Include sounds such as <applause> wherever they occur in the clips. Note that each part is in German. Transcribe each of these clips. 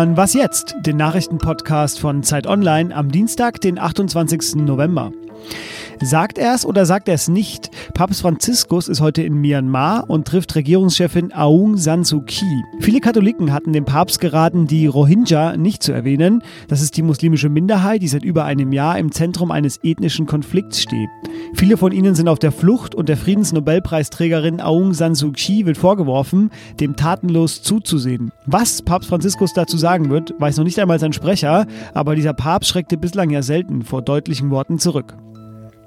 hören Was jetzt? Den Nachrichtenpodcast von Zeit Online am Dienstag, den 28. November. Sagt er es oder sagt er es nicht? Papst Franziskus ist heute in Myanmar und trifft Regierungschefin Aung San Suu Kyi. Viele Katholiken hatten dem Papst geraten, die Rohingya nicht zu erwähnen. Das ist die muslimische Minderheit, die seit über einem Jahr im Zentrum eines ethnischen Konflikts steht. Viele von ihnen sind auf der Flucht und der Friedensnobelpreisträgerin Aung San Suu Kyi wird vorgeworfen, dem tatenlos zuzusehen. Was Papst Franziskus dazu sagen wird, weiß noch nicht einmal sein Sprecher, aber dieser Papst schreckte bislang ja selten vor deutlichen Worten zurück.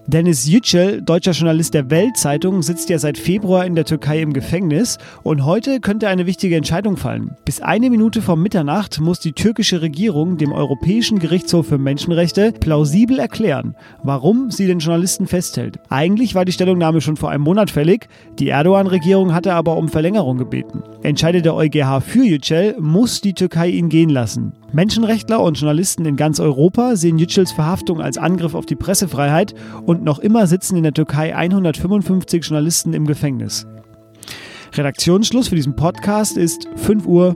Dennis Yücel, deutscher Journalist der Weltzeitung, sitzt ja seit Februar in der Türkei im Gefängnis und heute könnte eine wichtige Entscheidung fallen. Bis eine Minute vor Mitternacht muss die türkische Regierung dem Europäischen Gerichtshof für Menschenrechte plausibel erklären, warum sie den Journalisten festhält. Eigentlich war die Stellungnahme schon vor einem Monat fällig, die Erdogan-Regierung hatte aber um Verlängerung gebeten. Entscheidet der EuGH für Yücel, muss die Türkei ihn gehen lassen. Menschenrechtler und Journalisten in ganz Europa sehen Yücels Verhaftung als Angriff auf die Pressefreiheit und noch immer sitzen in der Türkei 155 Journalisten im Gefängnis. Redaktionsschluss für diesen Podcast ist 5 Uhr.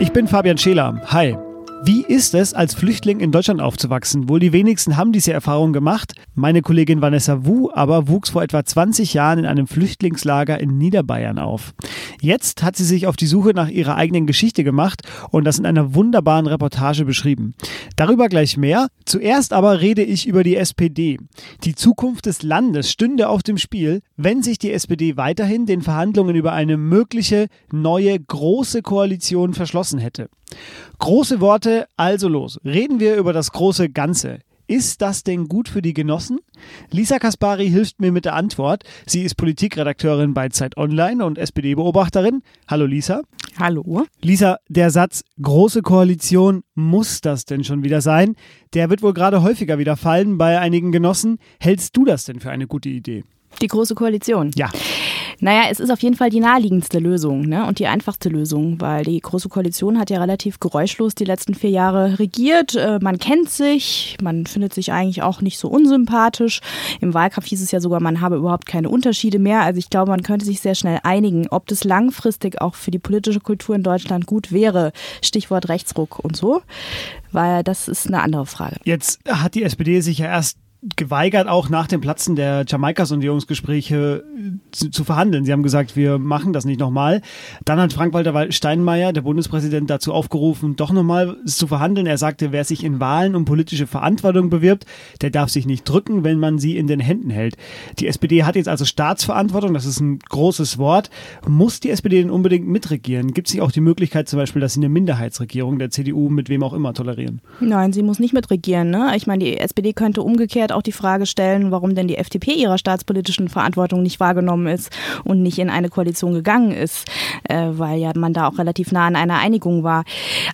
Ich bin Fabian Scheler. Hi. Wie ist es, als Flüchtling in Deutschland aufzuwachsen? Wohl die wenigsten haben diese Erfahrung gemacht. Meine Kollegin Vanessa Wu aber wuchs vor etwa 20 Jahren in einem Flüchtlingslager in Niederbayern auf. Jetzt hat sie sich auf die Suche nach ihrer eigenen Geschichte gemacht und das in einer wunderbaren Reportage beschrieben. Darüber gleich mehr. Zuerst aber rede ich über die SPD. Die Zukunft des Landes stünde auf dem Spiel, wenn sich die SPD weiterhin den Verhandlungen über eine mögliche neue große Koalition verschlossen hätte. Große Worte, also los. Reden wir über das große Ganze. Ist das denn gut für die Genossen? Lisa Kaspari hilft mir mit der Antwort. Sie ist Politikredakteurin bei Zeit Online und SPD-Beobachterin. Hallo Lisa. Hallo. Lisa, der Satz große Koalition, muss das denn schon wieder sein? Der wird wohl gerade häufiger wieder fallen bei einigen Genossen. Hältst du das denn für eine gute Idee? Die große Koalition. Ja. Naja, es ist auf jeden Fall die naheliegendste Lösung ne? und die einfachste Lösung, weil die Große Koalition hat ja relativ geräuschlos die letzten vier Jahre regiert. Äh, man kennt sich, man findet sich eigentlich auch nicht so unsympathisch. Im Wahlkampf hieß es ja sogar, man habe überhaupt keine Unterschiede mehr. Also ich glaube, man könnte sich sehr schnell einigen, ob das langfristig auch für die politische Kultur in Deutschland gut wäre. Stichwort Rechtsruck und so, weil das ist eine andere Frage. Jetzt hat die SPD sich ja erst geweigert, auch nach dem Platzen der Jamaika-Sondierungsgespräche zu, zu, verhandeln. Sie haben gesagt, wir machen das nicht nochmal. Dann hat Frank-Walter Steinmeier, der Bundespräsident, dazu aufgerufen, doch nochmal zu verhandeln. Er sagte, wer sich in Wahlen um politische Verantwortung bewirbt, der darf sich nicht drücken, wenn man sie in den Händen hält. Die SPD hat jetzt also Staatsverantwortung, das ist ein großes Wort. Muss die SPD denn unbedingt mitregieren? Gibt es nicht auch die Möglichkeit zum Beispiel, dass sie eine Minderheitsregierung der CDU mit wem auch immer tolerieren? Nein, sie muss nicht mitregieren. Ne? Ich meine, die SPD könnte umgekehrt umgekehrt auch die Frage stellen, warum denn die FDP ihrer staatspolitischen Verantwortung nicht wahrgenommen ist und nicht in eine Koalition gegangen ist, äh, weil ja man da auch relativ nah an einer Einigung war.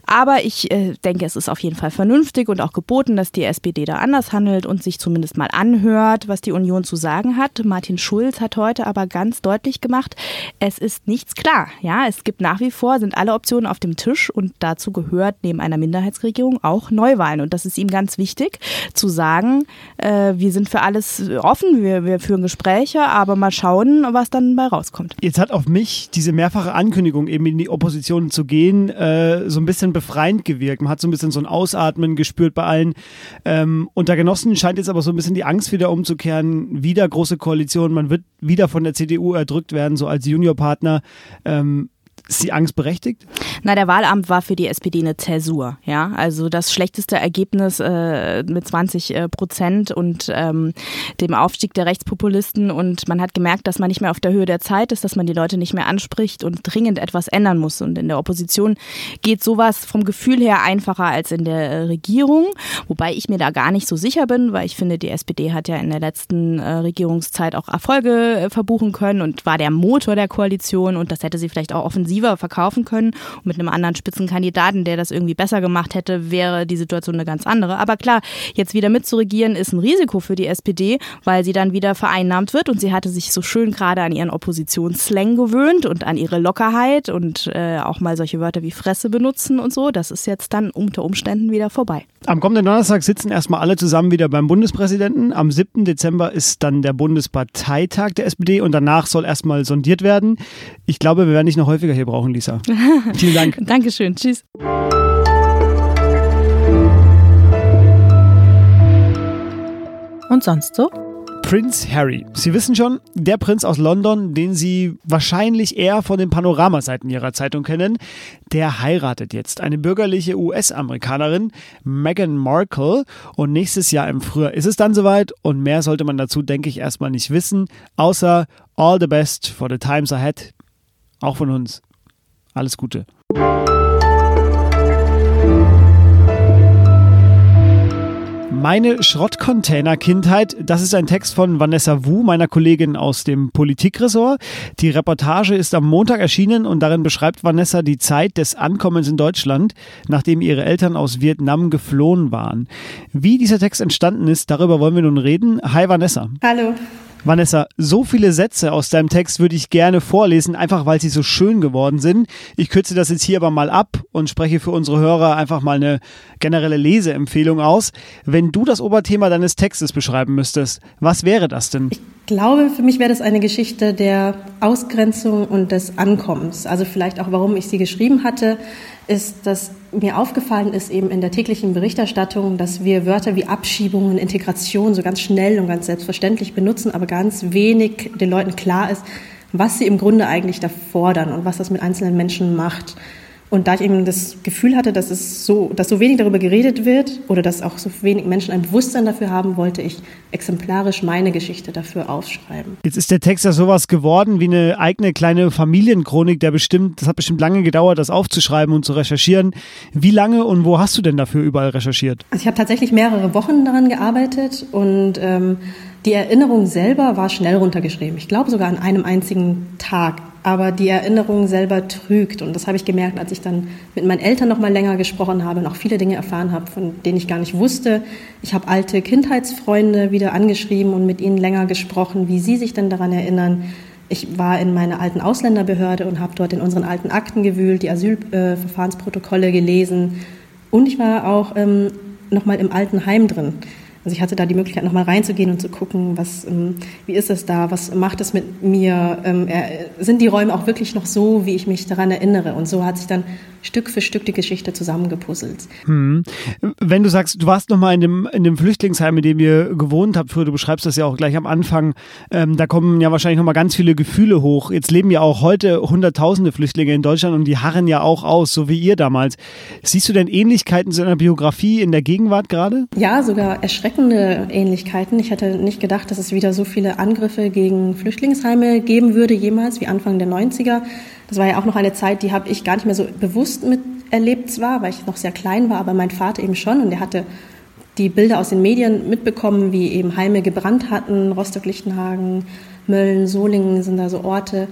Aber ich äh, denke, es ist auf jeden Fall vernünftig und auch geboten, dass die SPD da anders handelt und sich zumindest mal anhört, was die Union zu sagen hat. Martin Schulz hat heute aber ganz deutlich gemacht, es ist nichts klar. Ja, es gibt nach wie vor, sind alle Optionen auf dem Tisch und dazu gehört neben einer Minderheitsregierung auch Neuwahlen. Und das ist ihm ganz wichtig zu sagen, äh, wir sind für alles offen, wir, wir führen Gespräche, aber mal schauen, was dann bei rauskommt. Jetzt hat auf mich diese mehrfache Ankündigung, eben in die Opposition zu gehen, äh, so ein bisschen befreiend gewirkt. Man hat so ein bisschen so ein Ausatmen gespürt bei allen. Ähm, unter Genossen scheint jetzt aber so ein bisschen die Angst wieder umzukehren. Wieder große Koalition, man wird wieder von der CDU erdrückt werden, so als Juniorpartner. Ähm, ist die Angst berechtigt? Na, der Wahlamt war für die SPD eine Zäsur. Ja, also das schlechteste Ergebnis äh, mit 20 äh, Prozent und ähm, dem Aufstieg der Rechtspopulisten. Und man hat gemerkt, dass man nicht mehr auf der Höhe der Zeit ist, dass man die Leute nicht mehr anspricht und dringend etwas ändern muss. Und in der Opposition geht sowas vom Gefühl her einfacher als in der äh, Regierung. Wobei ich mir da gar nicht so sicher bin, weil ich finde, die SPD hat ja in der letzten äh, Regierungszeit auch Erfolge äh, verbuchen können und war der Motor der Koalition. Und das hätte sie vielleicht auch offensiv offensiver verkaufen können. Und mit einem anderen Spitzenkandidaten, der das irgendwie besser gemacht hätte, wäre die Situation eine ganz andere. Aber klar, jetzt wieder mitzuregieren ist ein Risiko für die SPD, weil sie dann wieder vereinnahmt wird und sie hatte sich so schön gerade an ihren Oppositionsslang gewöhnt und an ihre Lockerheit und äh, auch mal solche Wörter wie Fresse benutzen und so. Das ist jetzt dann unter Umständen wieder vorbei. Am kommenden Donnerstag sitzen erstmal alle zusammen wieder beim Bundespräsidenten. Am 7. Dezember ist dann der Bundesparteitag der SPD und danach soll erstmal sondiert werden. Ich glaube, wir werden dich noch häufiger hier brauchen, Lisa. <laughs> Vielen Dank. Dankeschön. Tschüss. Und sonst so? Prince Harry. Sie wissen schon, der Prinz aus London, den Sie wahrscheinlich eher von den Panoramaseiten Ihrer Zeitung kennen, der heiratet jetzt eine bürgerliche US-Amerikanerin, Meghan Markle. Und nächstes Jahr im Frühjahr ist es dann soweit. Und mehr sollte man dazu, denke ich, erstmal nicht wissen, außer all the best for the times ahead. Auch von uns. Alles Gute. Meine Schrottcontainer-Kindheit, das ist ein Text von Vanessa Wu, meiner Kollegin aus dem Politikressort. Die Reportage ist am Montag erschienen und darin beschreibt Vanessa die Zeit des Ankommens in Deutschland, nachdem ihre Eltern aus Vietnam geflohen waren. Wie dieser Text entstanden ist, darüber wollen wir nun reden. Hi Vanessa. Hallo. Vanessa, so viele Sätze aus deinem Text würde ich gerne vorlesen, einfach weil sie so schön geworden sind. Ich kürze das jetzt hier aber mal ab und spreche für unsere Hörer einfach mal eine generelle Leseempfehlung aus. Wenn du das Oberthema deines Textes beschreiben müsstest, was wäre das denn? Ich glaube, für mich wäre das eine Geschichte der Ausgrenzung und des Ankommens. Also vielleicht auch, warum ich sie geschrieben hatte, ist, dass mir aufgefallen ist eben in der täglichen Berichterstattung, dass wir Wörter wie Abschiebung und Integration so ganz schnell und ganz selbstverständlich benutzen, aber ganz wenig den Leuten klar ist, was sie im Grunde eigentlich da fordern und was das mit einzelnen Menschen macht. Und da ich eben das Gefühl hatte, dass es so, dass so wenig darüber geredet wird oder dass auch so wenig Menschen ein Bewusstsein dafür haben, wollte ich exemplarisch meine Geschichte dafür aufschreiben. Jetzt ist der Text ja sowas geworden wie eine eigene kleine Familienchronik, der bestimmt, das hat bestimmt lange gedauert, das aufzuschreiben und zu recherchieren. Wie lange und wo hast du denn dafür überall recherchiert? Also ich habe tatsächlich mehrere Wochen daran gearbeitet und ähm, die Erinnerung selber war schnell runtergeschrieben. Ich glaube sogar an einem einzigen Tag aber die Erinnerung selber trügt. Und das habe ich gemerkt, als ich dann mit meinen Eltern noch mal länger gesprochen habe und auch viele Dinge erfahren habe, von denen ich gar nicht wusste. Ich habe alte Kindheitsfreunde wieder angeschrieben und mit ihnen länger gesprochen, wie sie sich denn daran erinnern. Ich war in meiner alten Ausländerbehörde und habe dort in unseren alten Akten gewühlt, die Asylverfahrensprotokolle gelesen. Und ich war auch ähm, noch mal im alten Heim drin. Also ich hatte da die Möglichkeit, nochmal reinzugehen und zu gucken, was, ähm, wie ist es da, was macht es mit mir, ähm, sind die Räume auch wirklich noch so, wie ich mich daran erinnere? Und so hat sich dann Stück für Stück die Geschichte zusammengepuzzelt. Hm. Wenn du sagst, du warst nochmal in dem, in dem Flüchtlingsheim, in dem ihr gewohnt habt, früher, du beschreibst das ja auch gleich am Anfang, ähm, da kommen ja wahrscheinlich nochmal ganz viele Gefühle hoch. Jetzt leben ja auch heute Hunderttausende Flüchtlinge in Deutschland und die harren ja auch aus, so wie ihr damals. Siehst du denn Ähnlichkeiten zu einer Biografie in der Gegenwart gerade? Ja, sogar erschreckend erschreckende Ähnlichkeiten. Ich hätte nicht gedacht, dass es wieder so viele Angriffe gegen Flüchtlingsheime geben würde jemals wie Anfang der 90er. Das war ja auch noch eine Zeit, die habe ich gar nicht mehr so bewusst miterlebt zwar, weil ich noch sehr klein war, aber mein Vater eben schon und er hatte die Bilder aus den Medien mitbekommen, wie eben Heime gebrannt hatten, Rostock-Lichtenhagen, Mölln, Solingen sind da so Orte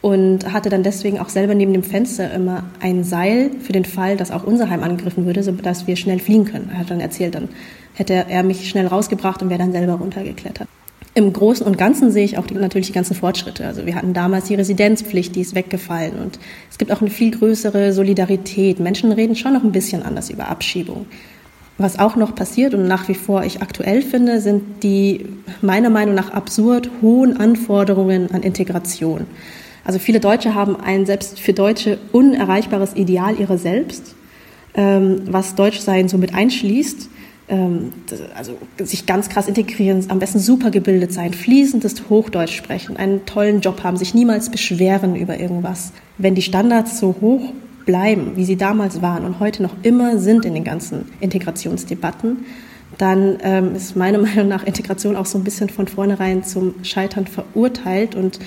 und hatte dann deswegen auch selber neben dem Fenster immer ein Seil für den Fall, dass auch unser Heim angegriffen würde, sodass wir schnell fliehen können. Er hat dann erzählt, dann hätte er mich schnell rausgebracht und wäre dann selber runtergeklettert. Im Großen und Ganzen sehe ich auch die, natürlich die ganzen Fortschritte. Also wir hatten damals die Residenzpflicht, die ist weggefallen und es gibt auch eine viel größere Solidarität. Menschen reden schon noch ein bisschen anders über Abschiebung. Was auch noch passiert und nach wie vor ich aktuell finde, sind die meiner Meinung nach absurd hohen Anforderungen an Integration. Also viele Deutsche haben ein selbst für Deutsche unerreichbares Ideal ihrer selbst, ähm, was Deutschsein somit einschließt also sich ganz krass integrieren, am besten super gebildet sein, fließendes Hochdeutsch sprechen, einen tollen Job haben, sich niemals beschweren über irgendwas. Wenn die Standards so hoch bleiben, wie sie damals waren und heute noch immer sind in den ganzen Integrationsdebatten, dann ähm, ist meiner <laughs> Meinung nach Integration auch so ein bisschen von vornherein zum Scheitern verurteilt und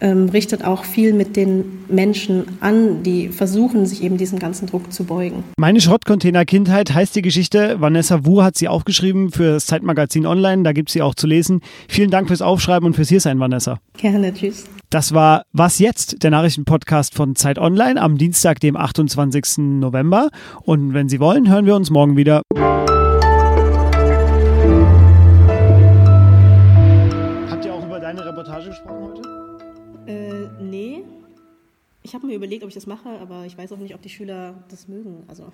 ähm, richtet auch viel mit den Menschen an, die versuchen, sich eben diesem ganzen Druck zu beugen. Meine Schrottcontainer-Kindheit heißt die Geschichte. Vanessa Wu hat sie aufgeschrieben für das Zeitmagazin Online. Da gibt es sie auch zu lesen. Vielen Dank fürs Aufschreiben und fürs Hiersein, Vanessa. Gerne, tschüss. Das war Was jetzt, der Nachrichtenpodcast von Zeit Online am Dienstag, dem 28. November. Und wenn Sie wollen, hören wir uns morgen wieder. Ich habe mir überlegt, ob ich das mache, aber ich weiß auch nicht, ob die Schüler das mögen. Also